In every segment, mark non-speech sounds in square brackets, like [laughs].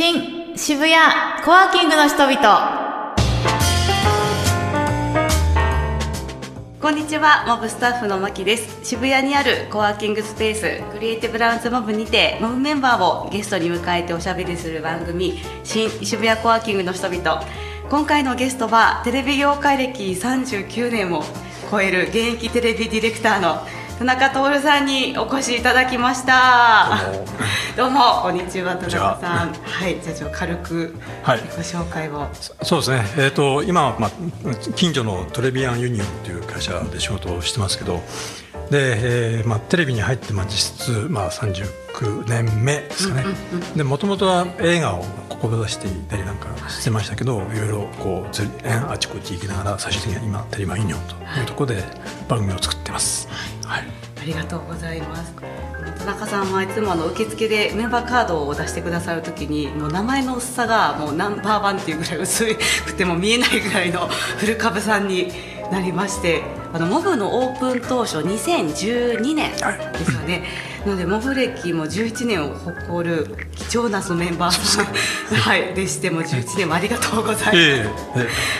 新渋谷コワーキングの人々こんにちは、モブスタッフのまきです。渋谷にあるコワーキングスペース、クリエイティブラウンズモブにて、モブメンバーをゲストに迎えておしゃべりする番組、新渋谷コワーキングの人々。今回のゲストは、テレビ業界歴39年を超える現役テレビディレクターの田中徹さんにお越しいただきました。どうも、こんにちは、田中さん。はい、じゃあちょっと軽くはいご紹介を。そうですね、えー、と今、まあ、近所のトレビアンユニオンという会社で仕事をしてますけどで、えーまあ、テレビに入って、まあ、実質、まあ、39年目ですかねでもともとは映画を志していたりなんかしてましたけどいろいろこうずりあちこち行きながら最終的には今テレビアンユニオンというところで番組を作ってます。はいはいありがとうございます。田中さんはいつもあの受付でメンバーカードを出してくださるときにもう名前の薄さがもうナンバーワンっていうぐらい薄くても見えないぐらいの古株さんになりましてあのモブのオープン当初2012年ですよね、なのでモブ歴も11年を誇る貴重なそのメンバーはい、でしても11年もありがとうございます、ええ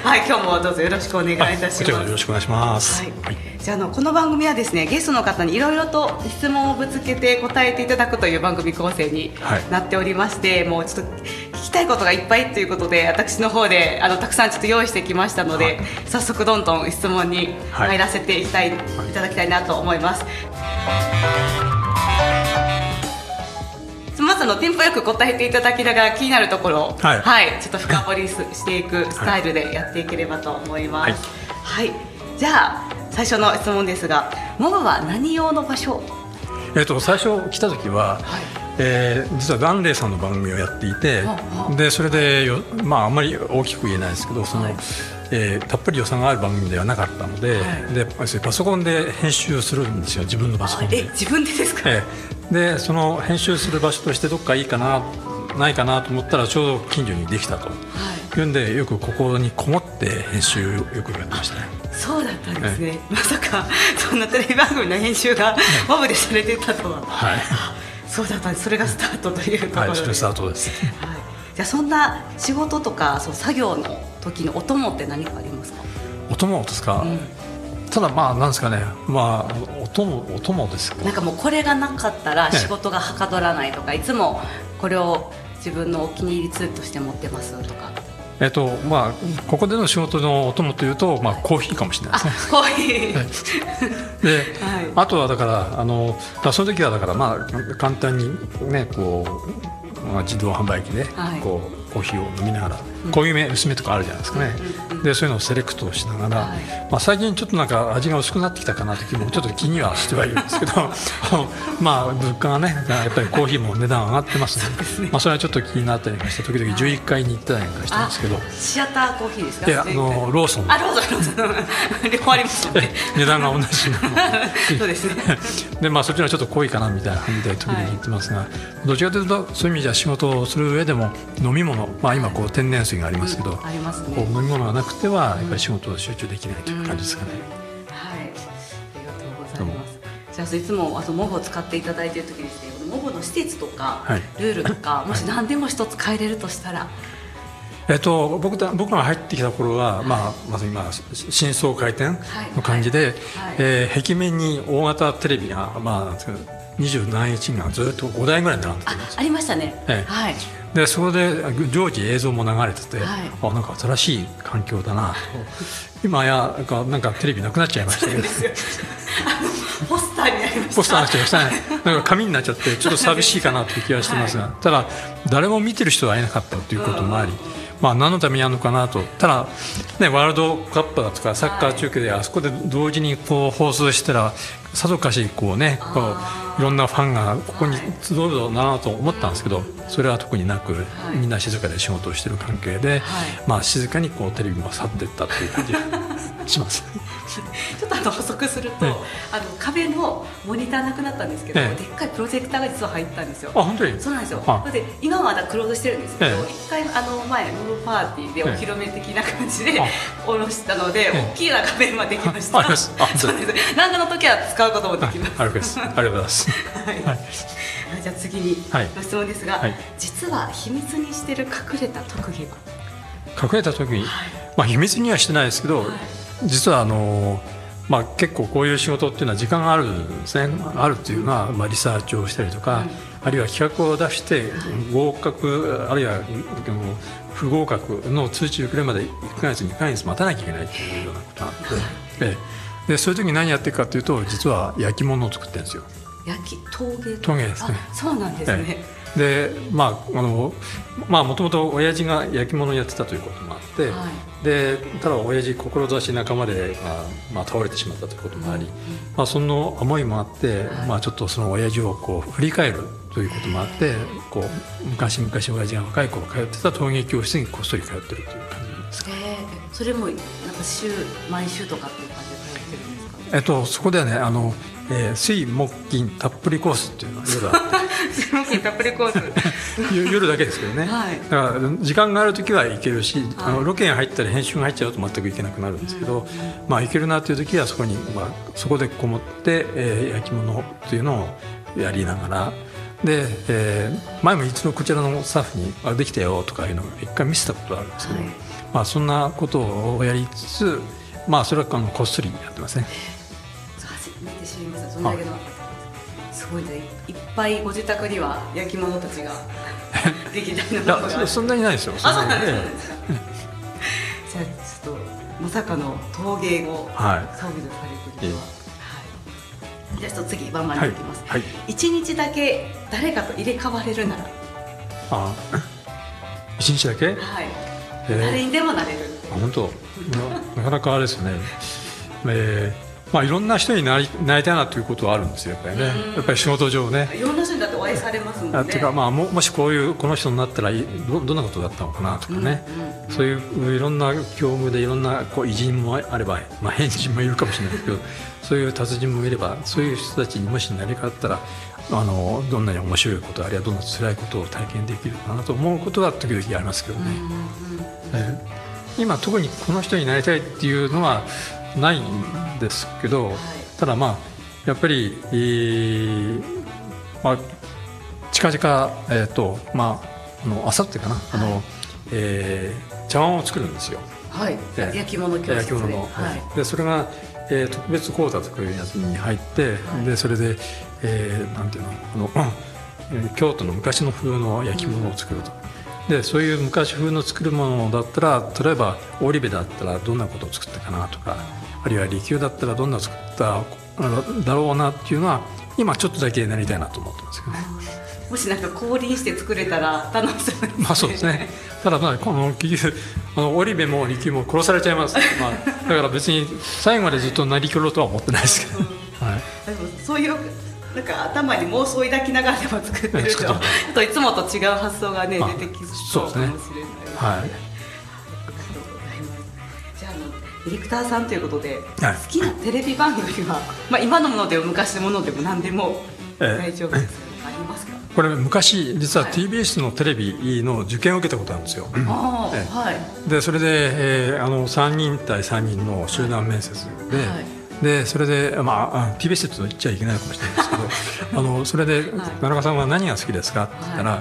えはい、今日もどうぞよろしくお願いいたします。よろしくお願いします。はい、じゃああのこの番組はですねゲストの方にいろいろと質問をぶつけて答えていただくという番組構成にはい。なっておりまして、もうちょっと聞きたいことがいっぱいということで私の方であのたくさんちょっと用意してきましたので、はい。早速どんどん質問にはい。入らせていきたい,、い、ただきたいなと思います。まずあのテンポよく答えていただきながら気になるところを、はい。ちょっと深掘りすしていくスタイルでやっていければと思います。はい、じゃあ最初の質問ですが、モブは何用の場所？えっと最初来た時は、えー実はガンレイさんの番組をやっていてでそれでよ、まあ、あんまり大きく言えないですけどその、はいえーたっぷり予算がある番組ではなかったので,、はいでパソコンで編集するんですよ自分のパソコンで。え自分でですか？ええでその編集する場所としてどっかいいかなないかなと思ったらちょうど近所にできたと。いうんでよくここにこもって編集よくやってましたね。そうだったんですね。まさかそんなテレビ番組の編集がモブでされてたとは。はい、そうだったんです。それがスタートというところで。はい、それスタートです。はいじゃあそんな仕事とかそう作業の時のお供って何かありますか？音もですか、うんただまあなんですかねまあ音も音もですなんかもうこれがなかったらええ仕事がはかどらないとか、いつもこれを自分のお気に入りツールとして持ってますとか。えっとまあここでの仕事のお供というとまあコーヒーかもしれないあですね。、コーヒー。で、はいあとはだからあのその時はだからまあ簡単にねこう、まあ、自動販売機ではいこう、コーヒーを飲みながら濃いめ薄めとかあるじゃないですかね、でそういうのをセレクトしながら、はい。まあ、最近ちょっとなんか味が薄くなってきたかなという気もちょっと気にはしてはいるんですけど [laughs] まあ物価がねやっぱりコーヒーも値段上がってますのでまあ、それはちょっと気になったりして時々11階に行ったりなんかしてますけど。シアターコーヒーですか？いやあのローソン。あローソン。[laughs] 両方ありますね。[laughs] 値段が同じなの。そうですね。でまあそっちのはちょっと濃いかなみたいな感じで時々言ってますが、どちらかというとそういう意味じゃ仕事をする上でも飲み物まあ今こう天然水がありますけど、ありますね。こう飲み物がなくてはやっぱり仕事を集中できないという感じですかね。はい。ありがとうございます。じゃあいつもあとモブを使っていただいている時ですね、モブの施設とか、はいルールとか、もし何でも一つ変えれるとしたら、えっと、僕だ僕が入ってきた頃は、まあ、まず今新装開店の感じで、はいえー壁面に大型テレビが、まあ二十何インチがずっと5台ぐらい並んでてあありましたね。ええはい。でそこで常時映像も流れてて、はい。あなんか新しい環境だな。と今やなんかなんかテレビなくなっちゃいましたけど。ポスターになりました。ポスターになっちゃいましたね。なんか紙になっちゃってちょっと寂しいかなという気がしてますが、ただ誰も見てる人はいなかったということもあり、まあ、何のためにやるのかなと。ただ、ね、ワールドカップだとかサッカー中継であそこで同時にこう放送したらさぞかしこうねこういろんなファンがここに集うだろうなと思ったんですけどそれは特になく、みんな静かで仕事をしている関係で、まあ、静かにこうテレビも去っていったという感じがします。ちょっとあの補足すると、ええあの壁のモニターなくなったんですけど、ええ。でっかいプロジェクターが実は入ったんですよ。あ本当に？そうなんですよ。あ。で今はまだクローズしてるんですけど、ええ。一回あの前ムーブパーティーでお披露目的な感じであ下ろしたので、ええ。大きな壁今できました。あありますあそう。です。なんかの時は使うこともできます。ありがとうございます。ありがとうございます。はい。はい。じゃあ次にはい。ご質問ですが、はい。実は秘密にしてる隠れた特技は？隠れた時に、まあ、秘密にはしてないですけど、実はあの、まあ、結構こういう仕事っていうのは時間があるんですね。あるっていうのは、まあ、リサーチをしたりとか、あるいは企画を出して合格あるいは不合格の通知をくれるまで1か月2か月待たなきゃいけないというようなことなんで,、ええ、でそういう時に何やってるかというと実は焼き物を作ってるんですよ。焼き陶芸陶芸ですね。あそうなんですね、ええでまああのまあもともと親父が焼き物をやってたということもあって、はでただ親父志仲間で、まあまあ、倒れてしまったということもあり、まあ、その思いもあって、まあ、ちょっとその親父をこう振り返るということもあってこう昔々親父が若い頃通ってた陶芸教室にこっそり通ってるという感じですか。えー、それもなんか週毎週とかっていう感じで通ってるんですか？えっと、そこではねあの、えー水木金たっぷりコースっていうのが夜あって。すごくたっぷりコース。夜夜だけですけどね、はい。だから時間がある時は行けるし、あはい。のロケに入ったり編集が入っちゃうと全く行けなくなるんですけど、まあ行けるなという時はそこに、まあ、そこでこもって、えー焼き物というのをやりながら。で、えー前も一度こちらのスタッフに「あできたよ」とかいうのを一回見せたことがあるんですけど、はい。まあ、そんなことをやりつつ、まあ、それはあのこっそりやってますね。初めて知りましたそんだけのすごいね。いっぱいご自宅には焼き物たちが [laughs] 劇団のいものがやそそんなにないですよ。あそうんなんですかじゃあちょっとまさかの陶芸をはい。装備でされてるとは、はい、じゃあちょっと次バンバンはいにいきます、はい。一日だけ誰かと入れ替われるなら。あ一日だけ？はい、えー誰にでもなれる。あ本当。ななかなかあれですよね、えーまあ、いろんな人になりなりたいなということはあるんですよやっぱりね。うん。やっぱり仕事上ね。いろんな人にだってお会いされますもんね。いうか、まあ、ももしこういうこの人になったらいどどんなことだったのかなとかね、そういういろんな境遇でいろんなこう偉人もあれば、まあ、変人もいるかもしれないですけど [laughs] そういう達人もいればそういう人たちにもしなり変わったらあのどんなに面白いことあるいはどんな辛いことを体験できるかなと思うことは時々ありますけどね。えー今特にこの人になりたいっていうのはないんですけど、ただまあやっぱり、えーまあ、近々えっ、とまああの明後日かな、あのえー茶碗を作るんですよ。はい、ええ焼き物教室で。焼き物の、はい。でそれが、えー特別講座というやつに入って、でそれで、えーなんていうのあの、[clears throat] 京都の昔の風の焼き物を作ると。でそういう昔風の作るものだったら例えば織部だったらどんなことを作ったかなとかあるいは利休だったらどんな作っただろうなっていうのは今ちょっとだけなりたいなと思ってますけどね。[laughs] もしなんか降臨して作れたら楽しそうですねまあそうですね。ただまあこの結局あの織部も利休も殺されちゃいます。まあだから別に最後までずっとなりきろうとは思ってないですけど。はい。でもそういうなんか頭に妄想を抱きながらでも作ってると [laughs] ちょってといつもと違う発想がねあ出てきそうかもしれないで。すねはい。じゃああのディレクターさんということで、はい。好きなテレビ番組は、[laughs] まあ、今のものでも昔のものでも何でもええ。大丈夫ですよ、ありますか？これ昔実ははい。TBS のテレビの受験を受けたことあるんですよ。はい。でそれで、えーあの3人対3人の集団面接で,、はいでそれで、まあ、あ TBS と言っちゃいけないかもしれないですけど [laughs] あのそれで「はい。田中さんは何が好きですか?」って言ったら、はい。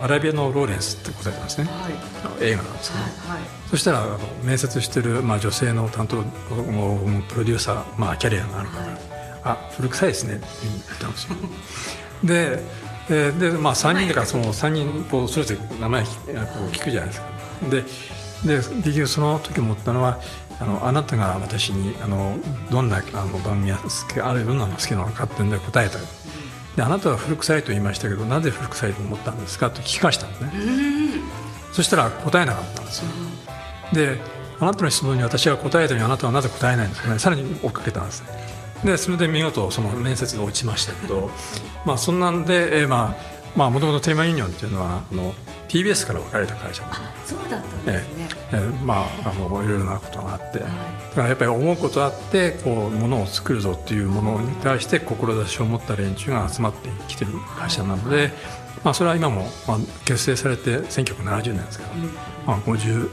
アラビアのローレンス」って答えたんですね。はい。映画なんですけど、はい。そしたらあの面接してる、まあ、女性の担当もプロデューサー、まあ、キャリアがあるから「はい。あ古臭いですね」って言ったんですよ。[laughs] でえーでまあ、3人だからその3人こうそれぞれ名前聞こう聞くじゃないですか。でで結局その時思ったのはあのあなたが私にあのどんなあの番組が好きあるどんなのが好きなのかっていうんで答えた。であなたは古臭いと言いましたけどなぜ古臭いと思ったんですかと聞き返したんですね。そしたら答えなかったんですよ。であなたの質問に私が答えたのにあなたはなぜ答えないんですかね。さらに追っかけたんですね。でそれで見事その面接が落ちましたけど [laughs] まあそんなんでえーまあまあもともとテーマユニオンっていうのはあの TBS から分かれた会社でそうだったんですね、ええーまああのいろいろなことがあって、だからやっぱり思うことあってこうものを作るぞっていうものに対して志を持った連中が集まってきてる会社なので、まあ、それは今も、まあ、結成されて1970年ですけど、まあ、50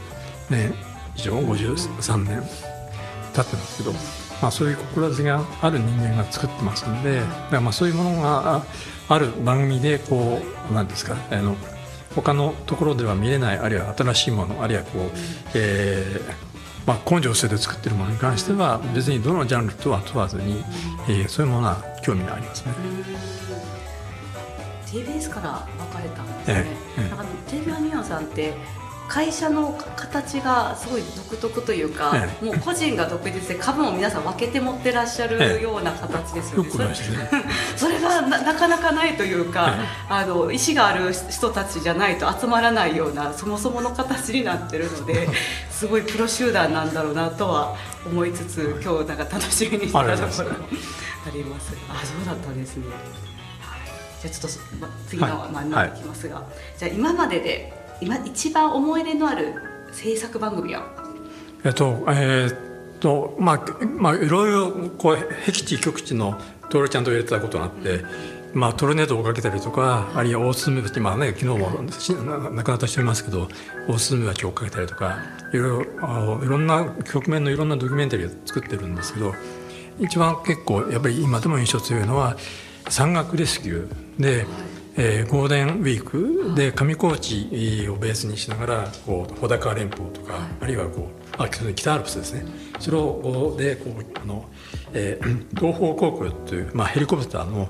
年以上53年経ってますけど、まあ、そういう志がある人間が作ってますんでだからまあそういうものがあある番組でこうなんですかあの他のところでは見れないあるいは新しいものあるいはこう、えーまあ、根性性で作ってるものに関しては別にどのジャンルとは問わずに、えーそういうものは興味がありますね。TBS から分かれたんですね、ええええ。なんかテレビアニオンさんって会社の形がすごい独特というか、えもう個人が独立で株も皆さん分けて持ってらっしゃええ。るような形ですよね。よくないですね。[laughs] それがななかなかないというか、えあの意思がある人たちじゃないと集まらないようなそもそもの形になってるので [laughs] すごいプロ集団なんだろうなとは思いつつ今日なんか楽しみにしてたところもあります。あそうだったんですね、はい、じゃあちょっとそ、ま、次のはい。真ん中いきますが、じゃあ今までで今一番思い入れのある制作番組は？えっと、えーっと、まあ、まあ、いろいろ、こう、僻地極地の、トールちゃんと入れてたことがあって。まあ、トルネードをかけたりとか、あるいは大スズメバチ、まあね、昨日も亡くなった人いますけど。大スズメバチを追っかけたりとか、いろいろ、いろんな局面のいろんなドキュメンタリーを作ってるんですけど。一番結構、やっぱり今でも印象強いのは、山岳レスキューで。えーゴールデンウィークで上高地をベースにしながらこう穂高連峰とか、あるいはこうあ北アルプスですね。それをでこうあの、えー東方航空という、まあ、ヘリコプターの、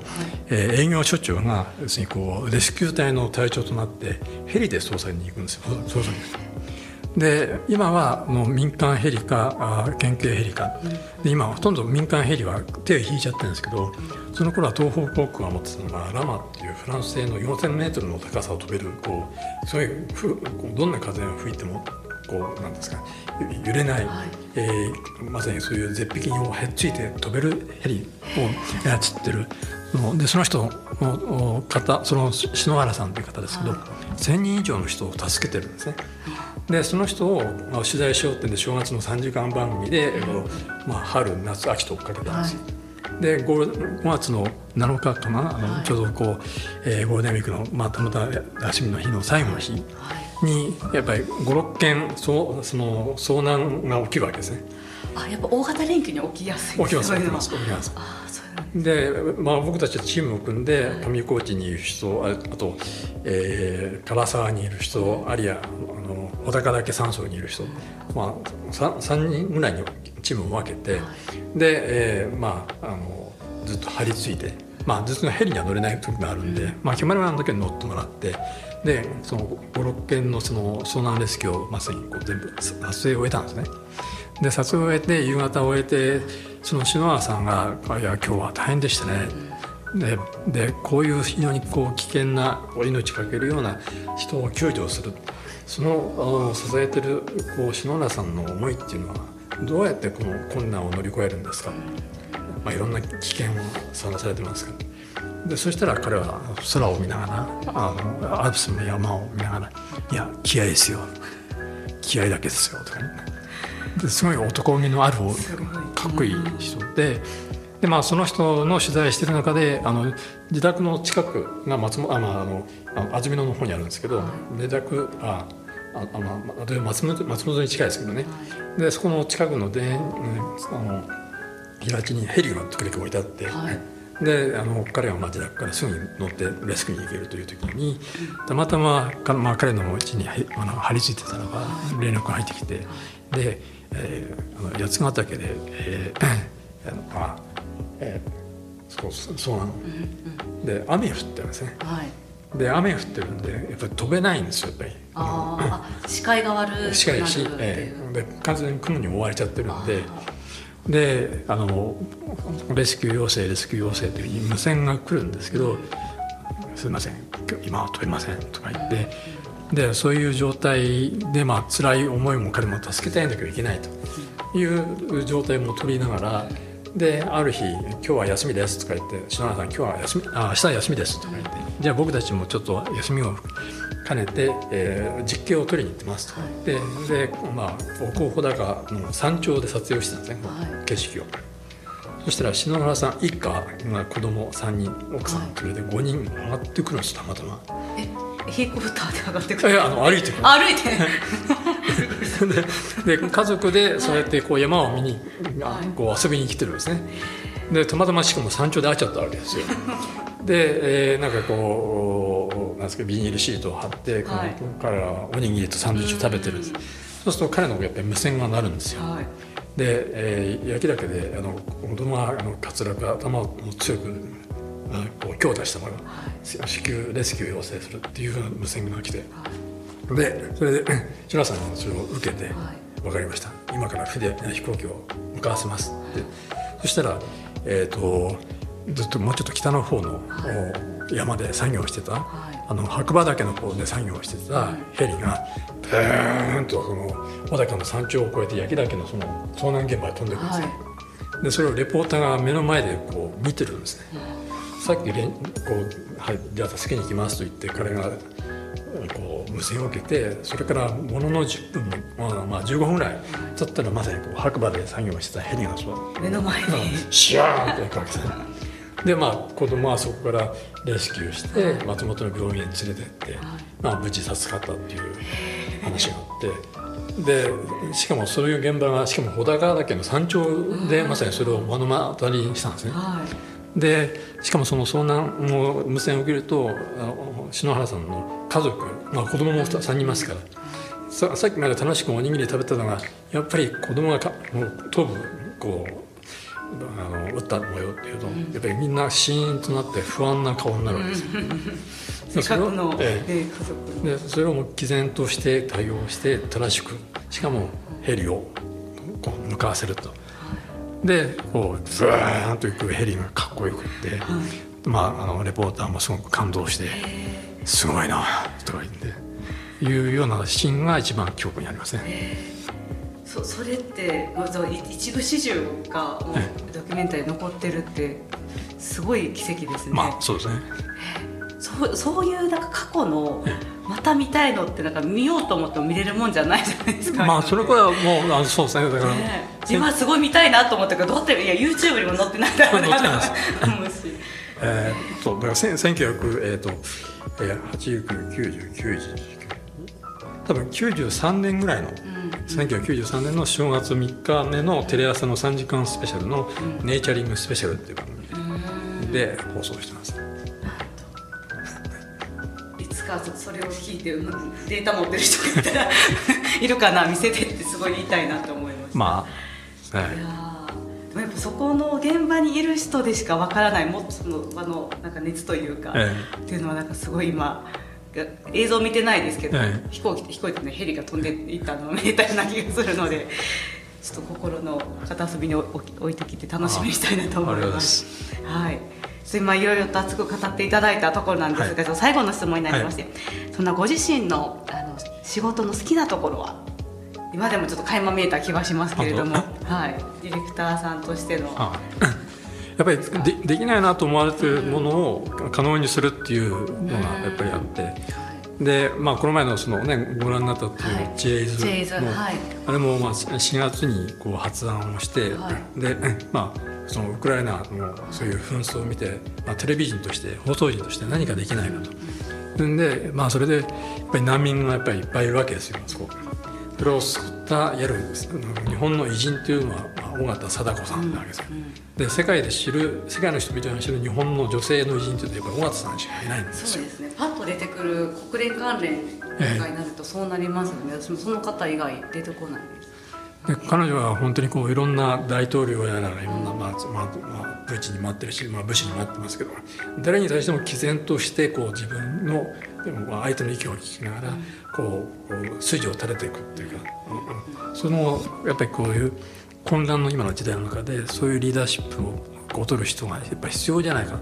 えー営業所長が要するにこうレスキュー隊の隊長となってヘリで捜査に行くんですよ。捜査に行く。で今はもう民間ヘリかあ県警ヘリか、で今ほとんど民間ヘリは手を引いちゃってるんですけどその頃は東方航空が持ってたのがラマっていうフランス製の 4000m の高さを飛べるこうそういうふどんな風が吹いてもこうなんですかゆ揺れない、えーまさにそういう絶壁にへっついて飛べるヘリを操ってるのでその人のお方その篠原さんという方ですけど、1,000人以上の人を助けてるんですね。でその人を、まあ、取材しようってんで正月の3時間番組で、まあ、春夏秋と追っかけたんですよ。で 5, 月の7日かなあの、ちょうどこう、えーゴールデンウィークの、まあ、たまたま休みの日の最後の日にやっぱり56件そうその遭難が起きるわけですね。あやっぱ大型連休に起きやすい起きます起きます起きます。で、まあ、僕たちはチームを組んで上高地にいる人ああと、えー、唐沢にいる人あるいはあの穂高岳山荘にいる人、まあ、3, 3人ぐらいにチームを分けて、で、えーまあ、あのずっと張り付いて、まあ、ずっとヘリには乗れない時があるんで、まあ、決まりの時は乗ってもらって。でその56件のその遭難レスキューをまさにこう全部撮影を終えたんですね。で撮影を終えて夕方を終えてその篠原さんが「いや今日は大変でしたね」ででこういう非常にこう危険な命かけるような人を救助するそのあの支えてるこう篠原さんの思いっていうのはどうやってこの困難を乗り越えるんですか、まあ、いろんな危険をさらされてますからでそしたら彼は空を見ながらあのアルプスの山を見ながら「いや気合ですよ。気合だけですよ」とかね。ですごい男気のあるかっこいい人。でで、まあ、その人の取材してる中であの自宅の近くが松本あ、まあ、あのあの安曇野の方にあるんですけど自宅あああ、まあ、で松本松本に近いですけどねでそこの近くので、うんあの平地にヘリが時々置いてあって。はいであの彼はまあ自宅からすぐに乗ってレスキューに行けるという時にたまたまか、まあ、彼の家にへあの張り付いてたのが連絡が入ってきてで、えー、あの八ヶ岳で、えーあのあえーそうそうそうなの。で雨降ってるんですね。はいで雨降ってるんでやっぱり飛べないんですよやっぱり。あ視界が悪くなる近いし、ってえいうえで完全に雲に覆われちゃってるんでであのレスキュー要請レスキュー要請という無線が来るんですけど「すいません今日今は飛べません」とか言ってでそういう状態でまあ辛い思いも彼も助けたいんだけどいけないという状態も取りながら。である日「今日は休みです」とか言って「篠原さん今日は休みあ明日は休みです」とか言って「じゃあ僕たちもちょっと休みを兼ねて、えー、実景を撮りに行ってますと、はい、でで、まあ、奥穂高の山頂で撮影をしてたんですね、はい、景色を。そしたら篠原さん一家、まあ、子供3人奥さん連れて5人上がってくるんですたまたま。えヘリコプターで上がってくる？いやあの歩いて [laughs] 歩いて。[laughs] でで家族でそうやってこう山を見に、はい、こう遊びに来てるんですね。でたまたましかも山頂で会っちゃったわけですよ。で、えー、なんかこうなんですかビニールシートを貼って、はい、彼らはおにぎりとサンドイッチを食べてるんです。そうすると彼のやっぱり無線が鳴るんですよ、はい、で、えー、焼きだけであの子供はあの滑落頭を強くこう強打したものが、はい、至急レスキュー要請するっていうふうな無線が来て、はい、でそれで [laughs] 白さんがそれを受けて、はい、分かりました。今から船飛行機を向かわせますって。そしたらえっ、ー、とずっともうちょっと北の方の山で作業してた、はい、あの白馬岳の方で作業してたヘリがブーンとその小高の山頂を越えて焼岳のその遭難現場に飛んでくるんですよ、はい、でそれをレポーターが目の前でこう見てるんですね、さっきれんこう、はい、じゃあ助けに行きますと言って彼がこう無線を受けてそれからものの10分まあ、まあ15分ぐらい経ったらまさにこう白馬で作業してたヘリがそう目の前にシャーンって行くわけですねでまあ子供はそこからレスキューして松本の病院に連れてって、まあ、無事助かったっていう話があってでしかもそういう現場がしかも穂高岳の山頂でまさにそれを目の当たりにしたんですね。でしかもその遭難の無線を受けると篠原さんの家族、まあ、子供も3人いますからささっきまで楽しくおにぎり食べてたのがやっぱり子供がかもう頭部こうあの打った模様っていうと、やっぱりみんなシーンとなって不安な顔になるわけですよ。せっかくの、えでそれをも毅然として対応して正しくしかもヘリをこう向かわせると。でこうズーンといくヘリがかっこよくって、はい、まああのレポーターもすごく感動して「すごいな」とか言っていうようなシーンが一番記憶にありますね。そそれって一部始終がもうドキュメンタリー残ってるってすごい奇跡ですね。まあそうですね。そうそういうなんか過去のまた見たいのってなんか見ようと思っても見れるもんじゃないじゃないですか。まあそれこれはもうあそうですねだから、ね、自分はすごい見たいなと思ったけどどうっていや YouTube にも載ってないだろうなと思うし。えー、そうだから1900えっ、ー、と、えー、899090多分93年ぐらいの。うん1993年の正月3日目のテレ朝の3時間スペシャルの「ネイチャリングスペシャル」っていう番組で放送してます。いつかそれを聞いてデータ持ってる人がいたらいるかな見せてってすごい言いたいなと思います。まあ、はい、いやでもやっぱそこの現場にいる人でしかわからないもっとのあのなんか熱というか、ええっていうのはなんかすごい今映像見てないですけど、はい、飛行機飛行機ねヘリが飛んでいったのを見えたような気がするので [laughs] ちょっと心の片隅に置いてきて楽しみにしたいなと思います。はい。今いろいろと熱く語っていただいたところなんですが、はい、最後の質問になりまして、はい、そんなご自身のあの仕事の好きなところは？今でもちょっと垣間見えた気はしますけれども、はい、ディレクターさんとしての。やっぱりでできないなと思われてるものを可能にするっていうのがやっぱりあって。でまあ、この前のその、ね、ご覧になったっていうチェイズの、はい、あれもまあ4月にこう発案をして、はい、で [laughs] まあ、そのウクライナのそういう紛争を見て、まあ、テレビ人として放送人として何かできないかと。でまあ、それでやっぱり難民がやっぱりいっぱいいるわけですよそこ。それを救ったいわゆる日本の偉人というのは緒方貞子さんなわけですよ、で世界で知る世界の人々が知る日本の女性の偉人というとやっぱ緒方さんしかいないんですよ。そうですね。パッと出てくる国連関連とかになるとそうなりますよね、え私もその方以外出てこないで彼女は本当にこういろんな大統領やらいろんな、まあまあまあ、プーチンに待ってるし、まあ、武士に待ってますけど誰に対しても毅然としてこう自分のでも相手の意見を聞きながらこう筋を立てていくっていうか、そのやっぱりこういう混乱の今の時代の中でそういうリーダーシップをこう取る人がやっぱり必要じゃないか、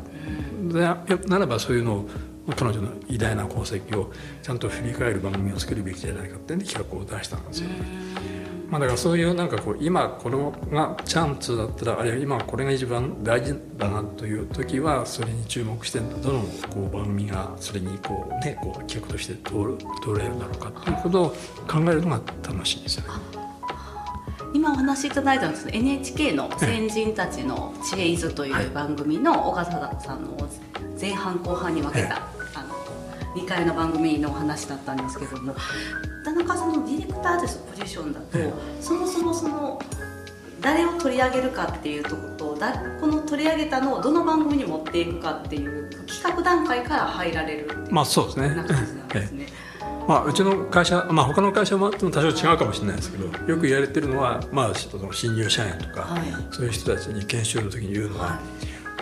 でならばそういうのを彼女の偉大な功績をちゃんと振り返る番組を作るべきじゃないかって、ね、企画を出したんですよね。まあ、だからそういうなんかこう今これがチャンスだったらあるいは今これが一番大事だなという時はそれに注目してどのこう番組がそれにこうねこう企画として通る通れるだろうかということを考えるのが楽しいですよね。今お話しいただいたんです NHK の「先人たちの知恵図」という番組の小笠原さんの前半後半に分けた、あの2回の番組のお話だったんですけども田中さんのディレクターとしてポジションだと、そもそもその誰を取り上げるかっていうとことだこの取り上げたのをどの番組に持っていくかっていう企画段階から入られるまあそうですね。な感じなんですね。まあ、うちの会社、まあ、他の会社も多少違うかもしれないですけどよく言われてるのは、まあ、その新入社員とか、はい。そういう人たちに研修の時に言うのは、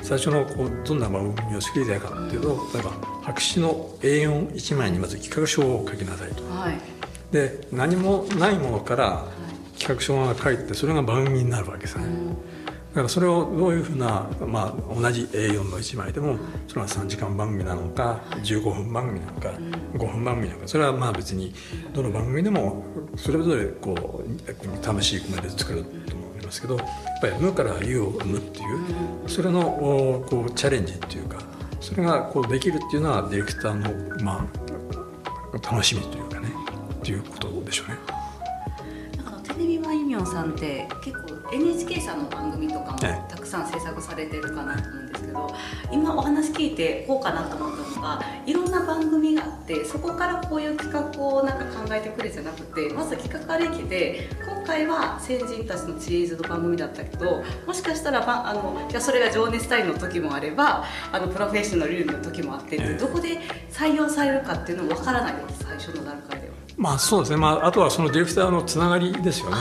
最初のこうどんな番組を作りたいかっていうと例えば白紙の A41 枚にまず企画書を書きなさいと。はい。で何もないものから企画書が書いてそれが番組になるわけですね。だからそれをどういうふうな、まあ、同じ A4 の1枚でもそれは3時間番組なのか15分番組なのか5分番組なのかそれはまあ別にどの番組でもそれぞれこう魂込めて作ると思いますけどやっぱり「無から「有」を生むっていうそれのこうチャレンジっていうかそれがこうできるっていうのはディレクターの、まあ、楽しみというかねっていうことでしょうね。さんって結構 NHK さんの番組とかもええたくさん制作されてるかなと思うんですけど今お話聞いてこうかなと思ったのがいろんな番組があってそこからこういう企画をなんか考えてくれじゃなくてまず企画歴で今回は先人たちの知恵図の番組だったけどもしかしたらばあのいやそれが「情熱大陸」の時もあればあのプロフェッショナルの時もあって、ええどこで採用されるかっていうのもわからないです最初の段階では。まあそうですね、まあ、あとはそのディレクターのつながりですよね。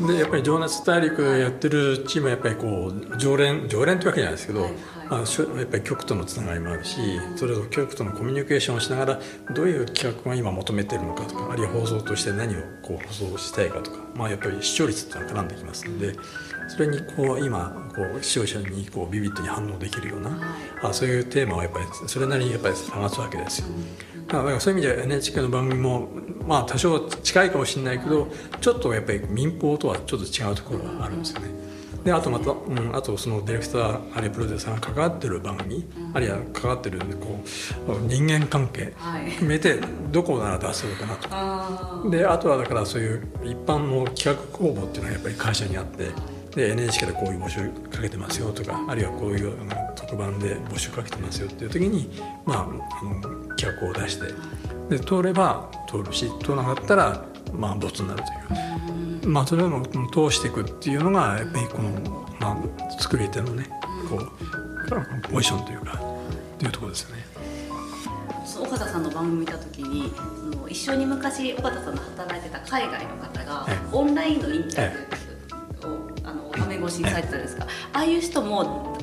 でやっぱり「情熱大陸」やってるチームはやっぱりこう常連常連というわけじゃないですけど、はいはいまあやっぱり局とのつながりもあるしそれと局とのコミュニケーションをしながらどういう企画が今求めてるのかとかあるいは放送として何をこう放送したいかとか、まあ、やっぱり視聴率ってのは絡んできますのでそれにこう今こう視聴者にこうビビッドに反応できるような、あそういうテーマをやっぱりそれなりにやっぱり探すわけですよ。だからそういう意味では NHK の番組もまあ多少近いかもしれないけどちょっとやっぱり民放とはちょっと違うところがあるんですよね。であとまた、うん、あとそのディレクターあるいはプロデューサーが関わってる番組、あるいは関わってるこう人間関係はい。決めてどこなら出せるかなと。あー。であとはだからそういう一般の企画公募っていうのはやっぱり会社にあってで NHK でこういう募集かけてますよとかあるいはこういう特番で募集かけてますよっていう時に、まあ、あの企画を出して。で通れば通るし通らなかったら、まあ、ボツになるという、まあ、それを通していくっていうのがやっぱりこの、まあ、作り手のねこうポジションというかっていうところですよね。岡田さんの番組見た時にその一緒に昔岡田さんの働いてた海外の方がええ。オンラインのインタビューをあの画面越しにされてたんですがああいう人も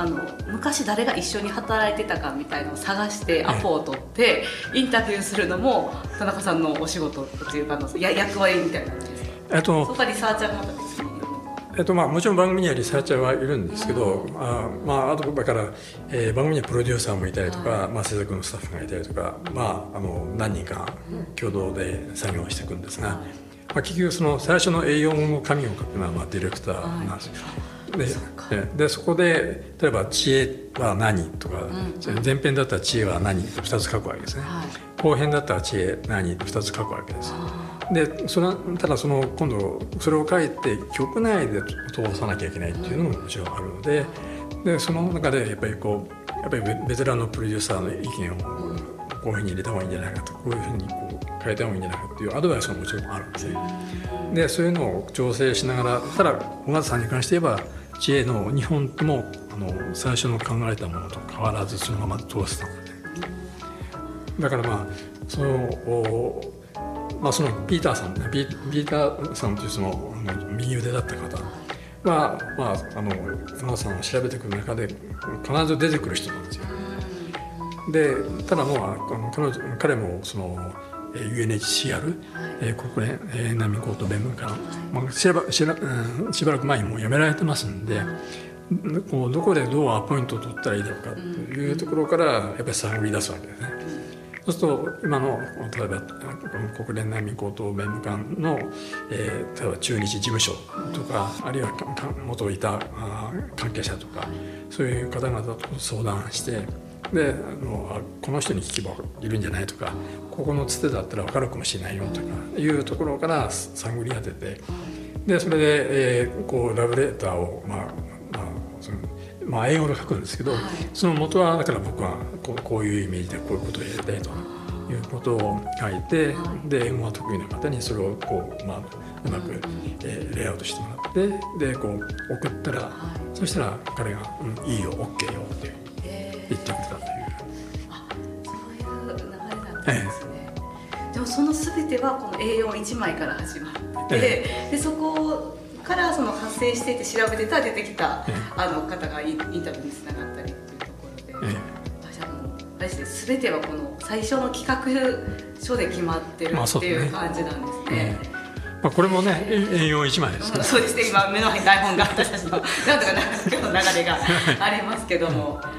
あの昔誰が一緒に働いてたかみたいのを探してアポを取ってインタビューするのも田中さんのお仕事っていうかあのや役割みたいなんですか？えっとそこはリサーチャーもえっとまあ、もちろん番組にはリサーチャーはいるんですけど、あまあ、あとだから、えー番組にはプロデューサーもいたりとか、まあ、制作のスタッフがいたりとか、まあ、あの何人か共同で作業をしていくん。ですが、まあ、結局その最初の A4 の紙を書くのは、まあ、ディレクターなんですよ。でえでそこで例えば「知恵は何?」とか、前編だったら「知恵は何?」と2つ書くわけですね。はい後編だったら知恵何と2つ書くわけです。でそれはただその今度それを書いて局内で通さなきゃいけないっていうのももちろんあるのででその中でやっぱりこうやっぱりベベテランのプロデューサーの意見をこういうふうに入れた方がいいんじゃないかとこういうふうにこう変えた方がいいんじゃないかっていうアドバイスももちろんあるんですね。でそういうのを調整しながらただ小笠さんに関して言えば知恵の日本もあの最初の考えたものと変わらずそのまま通せたので。だからまあそのおまあそのピーターさんピーターさんというそのあの右腕だった方はまああの田さんを調べてくる中で必ず出てくる人なんですよ。でただもうあの彼彼もその UNHCR、えー国連、えー難民高等弁務官、まあ、しばしばうんしばらく前にもう辞められてますんで、こうどこでどうアポイントを取ったらいいだろうかというところからやっぱり探り出すわけですね。そそうすると今の例えば国連難民高等弁務官の、えー、例えば中日事務所とか、あるいは元いたあ関係者とかそういう方々と相談してであのこの人に聞けばいるんじゃないとかここのつてだったら分かるかもしれないよとかいうところから探り当ててでそれで、えー、こうラブレーターを、まあまあそのまあ、英語で書くんですけど、その元はだから僕はこうこういうイメージでこういうことをやりたいということを書いて、で英語が得意な方にそれをこう、まあ、うまく、えー、レイアウトしてもらってでこう送ったら、そしたら彼が「うん、いいよ OK よ」って言ってくれたという。あそういう流れだったんですね。ええ、でもその全てはこの A41 枚から始まってて、え、でそこからその発生していて調べてたら出てきた、あの方がインタビューにつながったりっていうところで、私はもうあれですね全てはこの最初の企画書で決まってるっていう感じなんですね。まあ、これもね、栄養一枚です、ね、そうですね、今目の前に台本が私たちの、なんとか流れがありますけども。[laughs]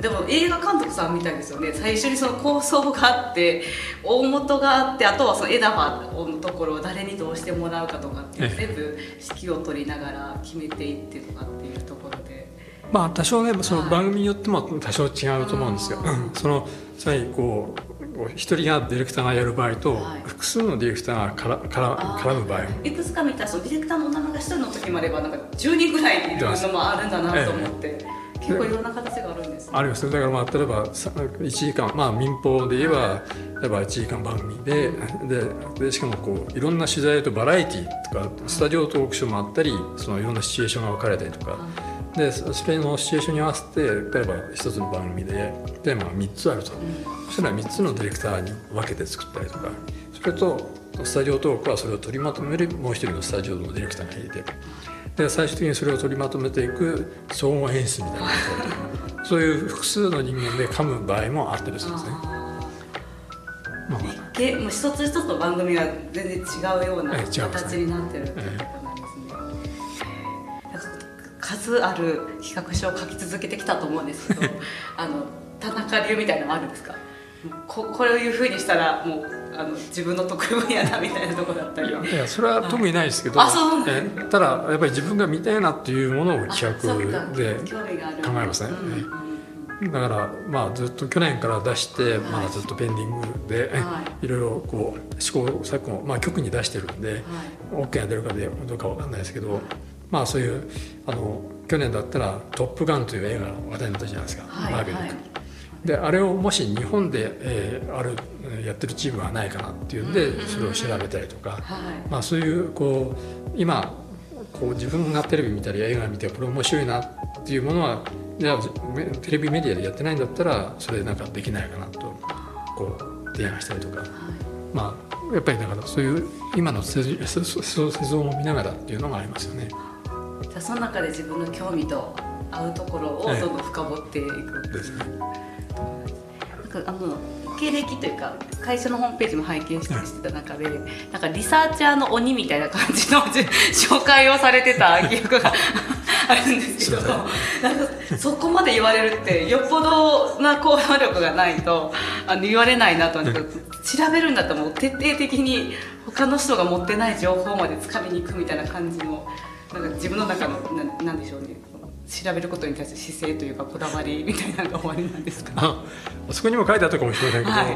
でも映画監督さんみたいですよね。最初にその構想があって大元があってあとはその枝葉のところを誰にどうしてもらうかとかっていう全部指揮を取りながら決めていってとかっていうところで。まあ多少ねその番組によっても多少違うと思うんですよ。はい、その最後一人がディレクターがやる場合と、はい、複数のディレクターがからから絡む場合いくつか見たらそのディレクターのお名前が一人の時もあればなんか10人ぐらいいるのもあるんだなと思って。ええ結構いろんな形があるんです、ね、ありますだからまあ例えば1時間まあ民放で言えば例えば1時間番組でででしかもこういろんな取材とバラエティーとかスタジオトークショーもあったりそのいろんなシチュエーションが分かれたりとか。でそれのシチュエーションに合わせて例えば一つの番組でテーマが3つあると、そしたら3つのディレクターに分けて作ったりとか。それとスタジオトークはそれを取りまとめるもう一人のスタジオのディレクターがいてで最終的にそれを取りまとめていく総合演出みたいなことそういう複数の人間で噛む場合もあったりするんですね。まあ、一もう一つ一つの番組が全然違うような形になってるってことなんですね。えー、数ある企画書を書き続けてきたと思うんですけど [laughs] あの田中流みたいなのあるんですか？ここれをいうふうにしたらもうあの自分の得意分野だみたいなとこだったりいやそれは特にないですけど、えただやっぱり自分が見たいなっていうものを企画で考えますね。だからまあずっと去年から出してまだずっとペンディングで、い、[laughs] ろいろこう試行錯誤まあ局に出してるんで、はい、OK が出るかでどうかわかんないですけど、まあそういうあの去年だったら「トップガン」という映画が話題になったじゃないですか、マーベリック。であれをもし日本で、えー、あるやってるチームはないかなっていうんでそれを調べたりとか、まあ、そういうこう今こう自分がテレビ見たり映画見てこれ面白いなっていうものはじゃあテレビメディアでやってないんだったらそれなんかできないかなとこう提案したりとか、まあやっぱりだからそういう今の世像を見ながらっていうのがありますよね。じゃあその中で自分の興味と合うところをどんどん深掘っていく、ええ、ですね。あの経歴というか会社のホームページも拝見したりしてた中で、なんかリサーチャーの鬼みたいな感じの紹介をされてた記憶が [laughs] あるんですけどなんかそこまで言われるってよっぽどな行動力がないとあの言われないなと思って調べるんだったらもう徹底的に他の人が持ってない情報までつかみに行くみたいな感じのなんか自分の中のななんでしょうね調べることに対する姿勢というかこだわりみたいなのが終わりなんですか？そこにも書いてあったかもしれませんけど、は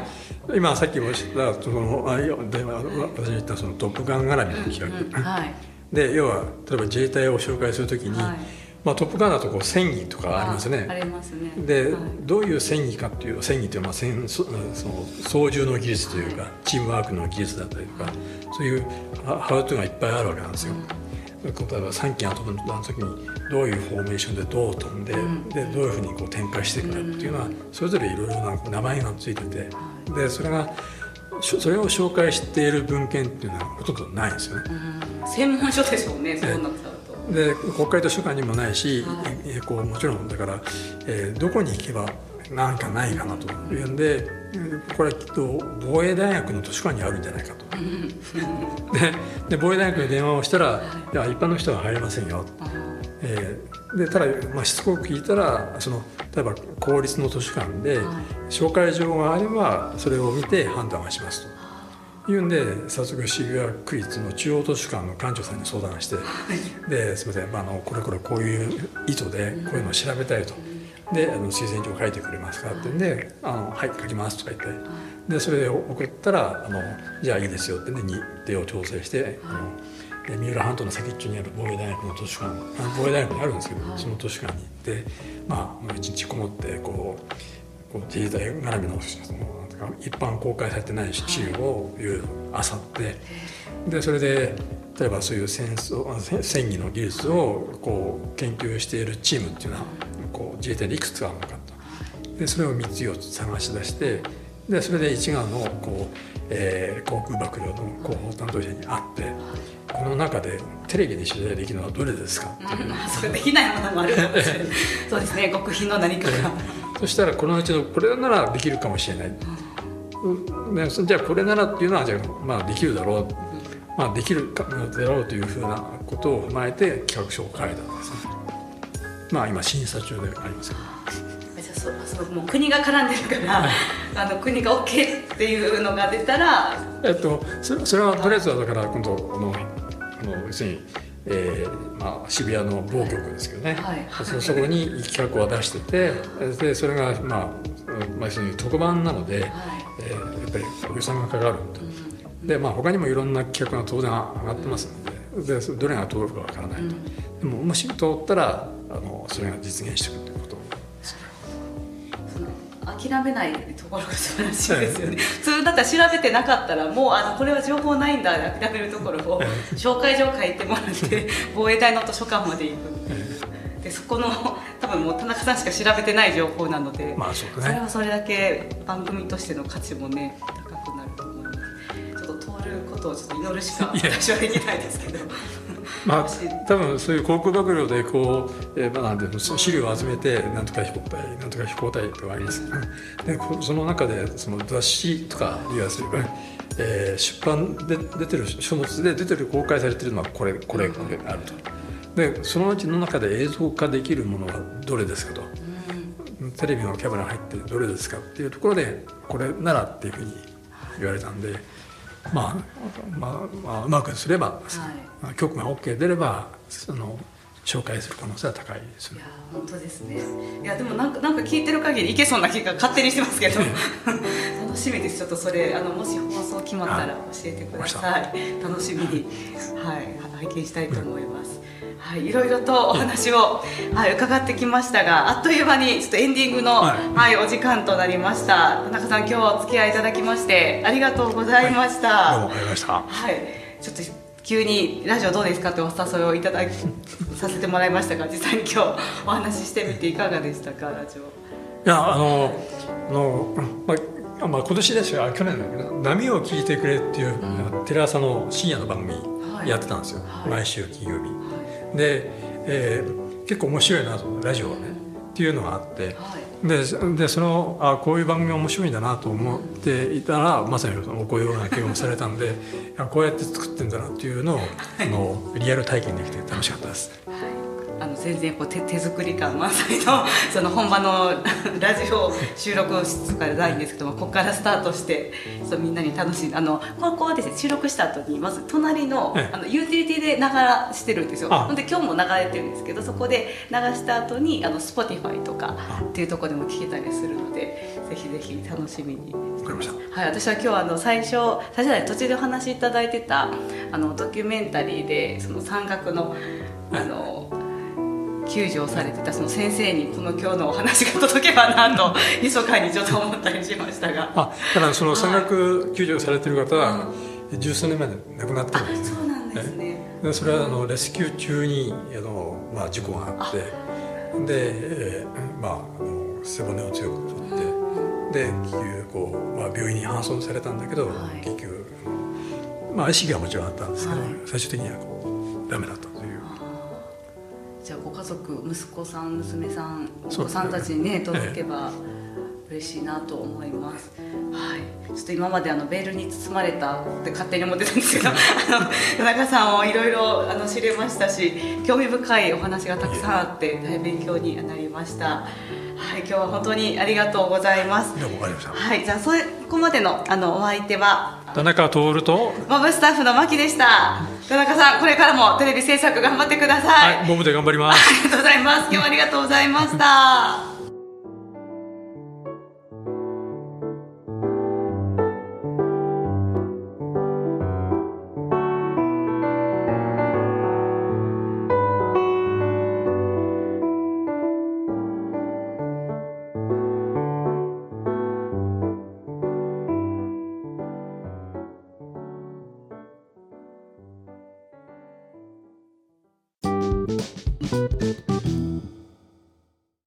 い、今さっきおっしゃったそのあで私が言ったその「トップガン」絡みの企画、うんうんはい、で要は例えば自衛隊を紹介するときに、はい、まあ、トップガンだとこう戦技とかありますね。ありますね。で、どういう戦技かっていう戦技というのは戦そその操縦の技術というか、チームワークの技術だったりとかそういうハウトゥーがいっぱいあるわけなんですよ。うん。例えば3機が飛ぶの時にどういうフォーメーションでどう飛んで,、でどういうふうにこう展開していくかっていうのはそれぞれいろいろな名前がついててでそれがそれを紹介している文献っていうのはほとんどないんですよね。専門書ですもんねそうなっちゃうと。で国会図書館にもないし、はい、こうもちろんだから、えー、どこに行けば何かないかなというんでこれはきっと防衛大学の図書館にあるんじゃないかと。で防衛大学に電話をしたら「い。や一般の人は入れませんよ」えー、でただ、まあ、しつこく聞いたらその例えば公立の図書館で紹介状があればそれを見て判断はしますと。いうんで早速渋谷区立の中央図書館の館長さんに相談して「ですみません、まあ、あのこれこれこういう意図でこういうのを調べたいと。であの推薦状書いてくれますかってんで「あのはい書きます」とか言って。でそれで送ったらあの「じゃあいいですよ」ってね日程を調整してあので三浦半島の先っちょにある防衛大学の図書館あ防衛大学にあるんですけどその図書館に行ってまあ一日こもってこうこう自衛隊絡みのその一般公開されてない資料をいろいろ漁ってでそれで例えばそういう戦争戦技の技術をこう研究しているチームっていうのはこう自衛隊でいくつかあるのかと。でそれを3つ4つ探し出してでそれで一丸のこう、えー航空幕僚の広報担当者に会ってこの中でテレビで取材できるのはどれですか？うまあそれできないものもあるかもしれない。[laughs] そうですね。極秘の何かが。そしたらこのうちのこれならできるかもしれない、うんじゃあこれならっていうのはじゃあまあできるだろう、まあ、できるかだろうというふうなことを踏まえて企画書を書いたんですねまあ今審査中でありますけど。じゃあそもう国が絡んでるから、あの国が OK っていうのが出たらえっと、それはとりあえずはだから今度あのあの要するに、えーまあ、渋谷の某局ですけどね、はいそそこに企画を出しててでそれが、まあまあ、要するに特番なので、えーやっぱり予算がかかると。でまあ他にもいろんな企画が当然上がってますのででそどれが通るかわからないと、でももし通ったらあのそれが実現してくると諦めないところが素晴らしいですよね。普通だったら調べてなかったらもうあのこれは情報ないんだで諦めるところを紹介状書いてもらって防衛隊の図書館まで行く。でそこの多分もう田中さんしか調べてない情報なので、まあそれはそれだけ番組としての価値もね高くなると思いますちょっと通ることをちょっと祈るしか私はできないですけどまあ、多分そういう航空幕僚でこう、えーまあ、なん資料を集めてなんとか飛行隊なんとか飛行隊とかあります。[laughs] でこその中でその雑誌とかいわゆる、[laughs] えー出版で出てる書物で出てる公開されてるのはこれこれこれあると。でそのうちの中で映像化できるものはどれですかと、テレビのキャメラ入ってどれですかっていうところでこれならっていうふうに言われたんで、まあ、まあまあうまくすれば、まあ局が OK 出ればその紹介する可能性は高いですいや。本当ですね。いやでもなんかなんか聞いてる限りいけそうな気が勝手にしてますけど。[laughs] 楽しみです。ちょっとそれあのもし放送決まったら教えてください。楽しみにはい拝見したいと思います、はい、いろいろとお話を、はい、伺ってきましたがあっという間にちょっとエンディングの、ははいいお時間となりました。田中さん今日はお付き合いいただきましてありがとうございました、どうもありがとうございました。はい、ちょっと急にラジオどうですかってお誘いをいただきさせてもらいましたが実際に今日お話ししてみていかがでしたかラジオ。いやあのあの、まあまあ、今年ですよ。去年だけど「波を聞いてくれ」っていう、テレ朝の深夜の番組はい。やってたんですよ、はい。毎週金曜日。で、えー結構面白いなとラジオはね、っていうのがあって。はいででそのあこういう番組面白いんだなと思っていたらまさにお声がけをされたんでこうやって作ってんだなっていうのをあのリアル体験できて楽しかったです。あの全然こう手手作り感満載のその本場の [laughs] ラジオ収録室とかでないんですけどもここからスタートしてそうみんなに楽しいあのここはですね収録した後にまず隣のええ。あのユーティリティで流してるんですよ。あ。ほんで今日も流れてるんですけどそこで流した後にあの Spotify とかっていうところでも聞けたりするのでぜひぜひ楽しみにはい、私は今日はあの最初最初は途中でお話しいただいてたあのドキュメンタリーでその山岳のあの救助をされてたその先生にこの今日のお話が届けばなと密かにちょっと思ったりしましたがあただその山岳救助されてる方は十数年前で亡くなってあるんです。ねそうなんですね。でそれはあのレスキュー中にあの、まあ、事故があってで、えーまあ、あの背骨を強く取ってで結局こう、まあ、病院に搬送されたんだけど、はい。結局、まあ、意識はもちろんあったんですけど、はい。最終的にはこうダメだったという。じゃあご家族息子さん娘さんお子さんたちにね届けば嬉しいなと思います、はいちょっと今まであのベールに包まれたって勝手に思ってたんですけど田中さんをいろいろあの知れましたし興味深いお話がたくさんあって大変勉強になりました。はい、今日は本当にありがとうございます。どうもありがとうございまはい、じゃあそれここまでのあのお相手はす田中徹とモブスタッフの牧でした。田中さん、これからもテレビ制作頑張ってください。はいモブで頑張りますありがとうございます。今日はありがとうございました。